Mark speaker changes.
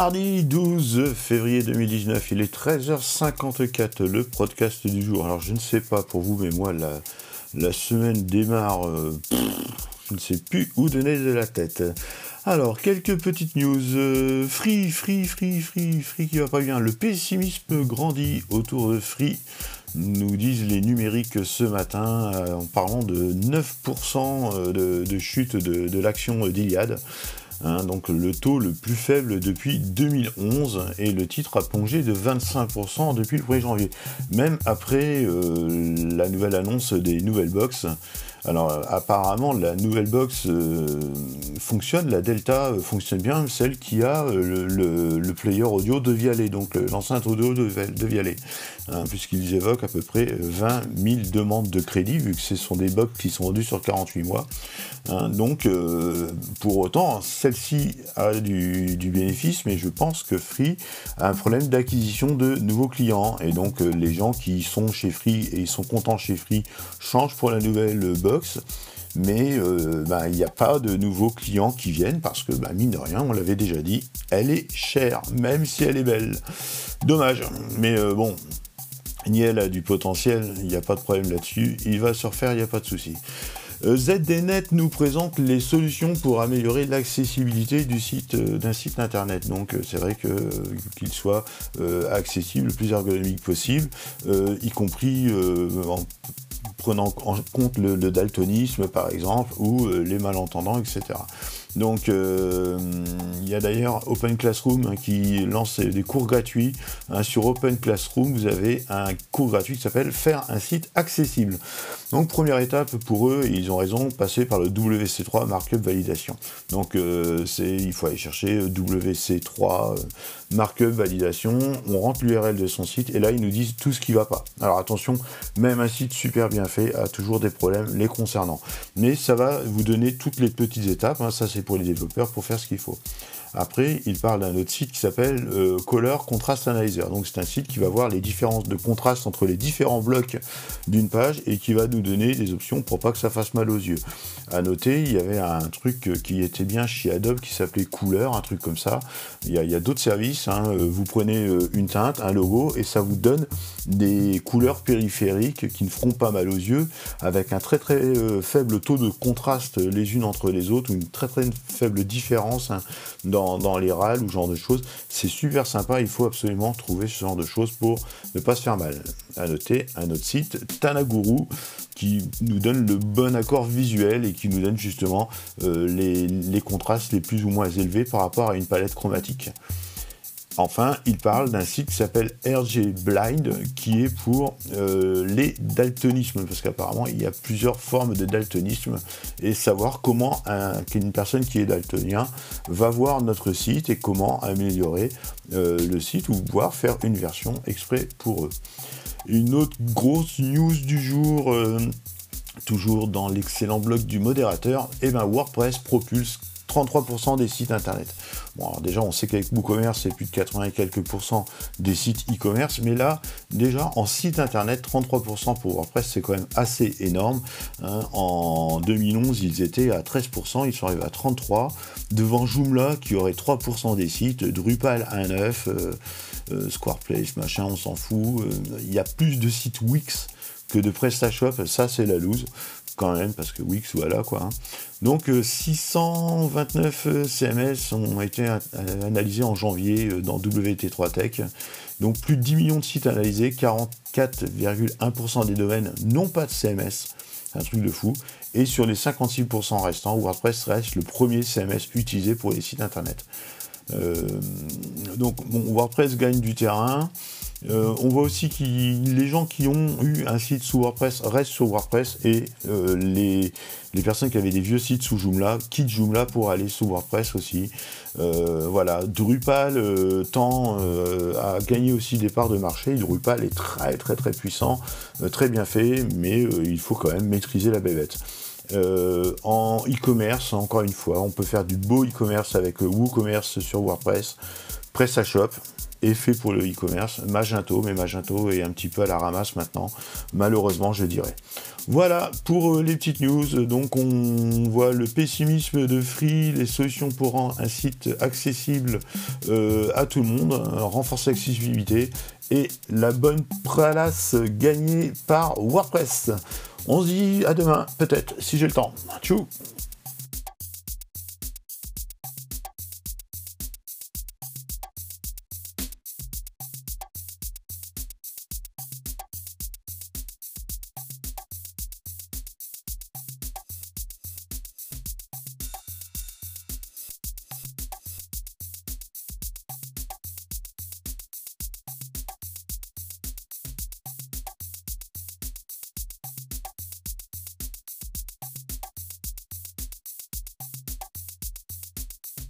Speaker 1: mardi 12 février 2019, il est 13h54, le podcast du jour. Alors je ne sais pas pour vous, mais moi la, semaine démarre, euh, je ne sais plus où donner de la tête. Alors, quelques petites news. Euh, free, free, free, free, free qui va pas bien. Le pessimisme grandit autour de Free, nous disent les numériques ce matin, euh, en parlant de 9% de, chute de, de l'action d'Iliade. Hein, donc le taux le plus faible depuis 2011 et le titre a plongé de 25% depuis le 1er janvier. Même après euh, la nouvelle annonce des nouvelles box alors euh, apparemment la nouvelle box euh, fonctionne, la Delta euh, fonctionne bien, celle qui a le, player audio de Vialet, donc l'enceinte audio de, de hein, puisqu'ils évoquent à peu près 20 000 demandes de crédit, vu que ce sont des box qui sont vendues sur 48 mois. Hein. donc pour autant, celle-ci a du, bénéfice, mais je pense que Free a un problème d'acquisition de nouveaux clients, et donc les gens qui sont chez Free et sont contents chez Free changent pour la nouvelle box mais euh, bah, il n'y a pas de nouveaux clients qui viennent parce que, bah, mine de rien, on l'avait déjà dit, elle est chère, même si elle est belle. Dommage, mais euh, bon, Niel a du potentiel, il n'y a pas de problème là-dessus, il va se refaire, il n'y a pas de souci. Euh, ZDNet nous présente les solutions pour améliorer l'accessibilité du site d'un site internet. Donc c'est vrai que qu'il soit accessible le plus ergonomique possible, y compris prenant en compte le, daltonisme par exemple, ou euh, les malentendants, etc. Donc euh, il y a d'ailleurs Open Classroom hein, qui lance des cours gratuits. Hein, sur Open Classroom, vous avez un cours gratuit qui s'appelle Faire un site accessible. Donc première étape pour eux, ils ont raison, passer par le WC3 Markup Validation. Donc euh, il faut aller chercher WC3 markup, validation, on rentre l'URL de son site et là ils nous disent tout ce qui va pas. Alors attention, même un site super bien fait a toujours des problèmes les concernant. Mais ça va vous donner toutes les petites étapes, hein. ça c'est pour les développeurs pour faire ce qu'il faut. Après, il parle d'un autre site qui s'appelle euh, Color Contrast Analyzer. Donc c'est un site qui va voir les différences de contraste entre les différents blocs d'une page et qui va nous donner des options pour pas que ça fasse mal aux yeux. À noter, il y avait un truc qui était bien chez Adobe qui s'appelait Couleur, un truc comme ça. Il y a, d'autres services. Hein. Euh, vous prenez euh, une teinte, un logo et ça vous donne des couleurs périphériques qui ne feront pas mal aux yeux avec un très très faible taux de contraste les unes entre les autres ou une très très faible différence hein, dans les râles ou ce genre de choses. C'est super sympa, il faut absolument trouver ce genre de choses pour ne pas se faire mal. À noter un autre site, Tanaguru, qui nous donne le bon accord visuel et qui nous donne justement euh, les contrastes les plus ou moins élevés par rapport à une palette chromatique. Enfin, il parle d'un site qui s'appelle RG Blind, qui est pour euh, les daltonismes, parce qu'apparemment il y a plusieurs formes de daltonisme, et savoir comment une personne qui est daltonien va voir notre site et comment améliorer euh, le site ou voir faire une version exprès pour eux. Une autre grosse news du jour, euh, toujours dans l'excellent blog du modérateur, et eh ben WordPress propulse 33% des sites internet. Bon, alors déjà, on sait qu'avec WooCommerce, c'est plus de 80 et quelques pourcents des sites e-commerce, mais là, déjà, en site internet, 33% pour WordPress, c'est quand même assez énorme. Hein. En 2011, ils étaient à 13%, ils sont arrivés à 33%. Devant Joomla, qui aurait 3% des sites, Drupal 1.9, euh, euh, Squareplace, machin, on s'en fout. Euh, il y a plus de sites Wix que de PrestaShop, ça c'est la loose quand même, parce que Wix, voilà quoi. Hein. Donc 629 euh, CMS ont été analysés en janvier euh, dans WT3 Tech. Donc plus de 10 millions de sites analysés, 44,1% des domaines n'ont pas de CMS. Un truc de fou. Et sur les 56% restants, WordPress reste le premier CMS utilisé pour les sites internet. Euh, donc WordPress gagne du terrain. Euh, on voit aussi que les gens qui ont eu un site sous WordPress restent sur WordPress et euh, les, personnes qui avaient des vieux sites sous Joomla quittent Joomla pour aller sous WordPress aussi. voilà, Drupal tend à gagner aussi des parts de marché. Drupal est très très très puissant, très bien fait, mais il faut quand même maîtriser la bébête. Euh, en e-commerce, encore une fois, on peut faire du beau e-commerce avec WooCommerce sur WordPress. PrestaShop est fait pour le e-commerce. Magento, mais Magento est un petit peu à la ramasse maintenant, malheureusement, je dirais. Voilà pour euh, les petites news. Donc on voit le pessimisme de Free, les solutions pour rendre un site accessible euh, à tout le monde, renforcer l'accessibilité et la bonne place gagnée par WordPress. On se dit à demain, peut-être, si j'ai le temps. Tchou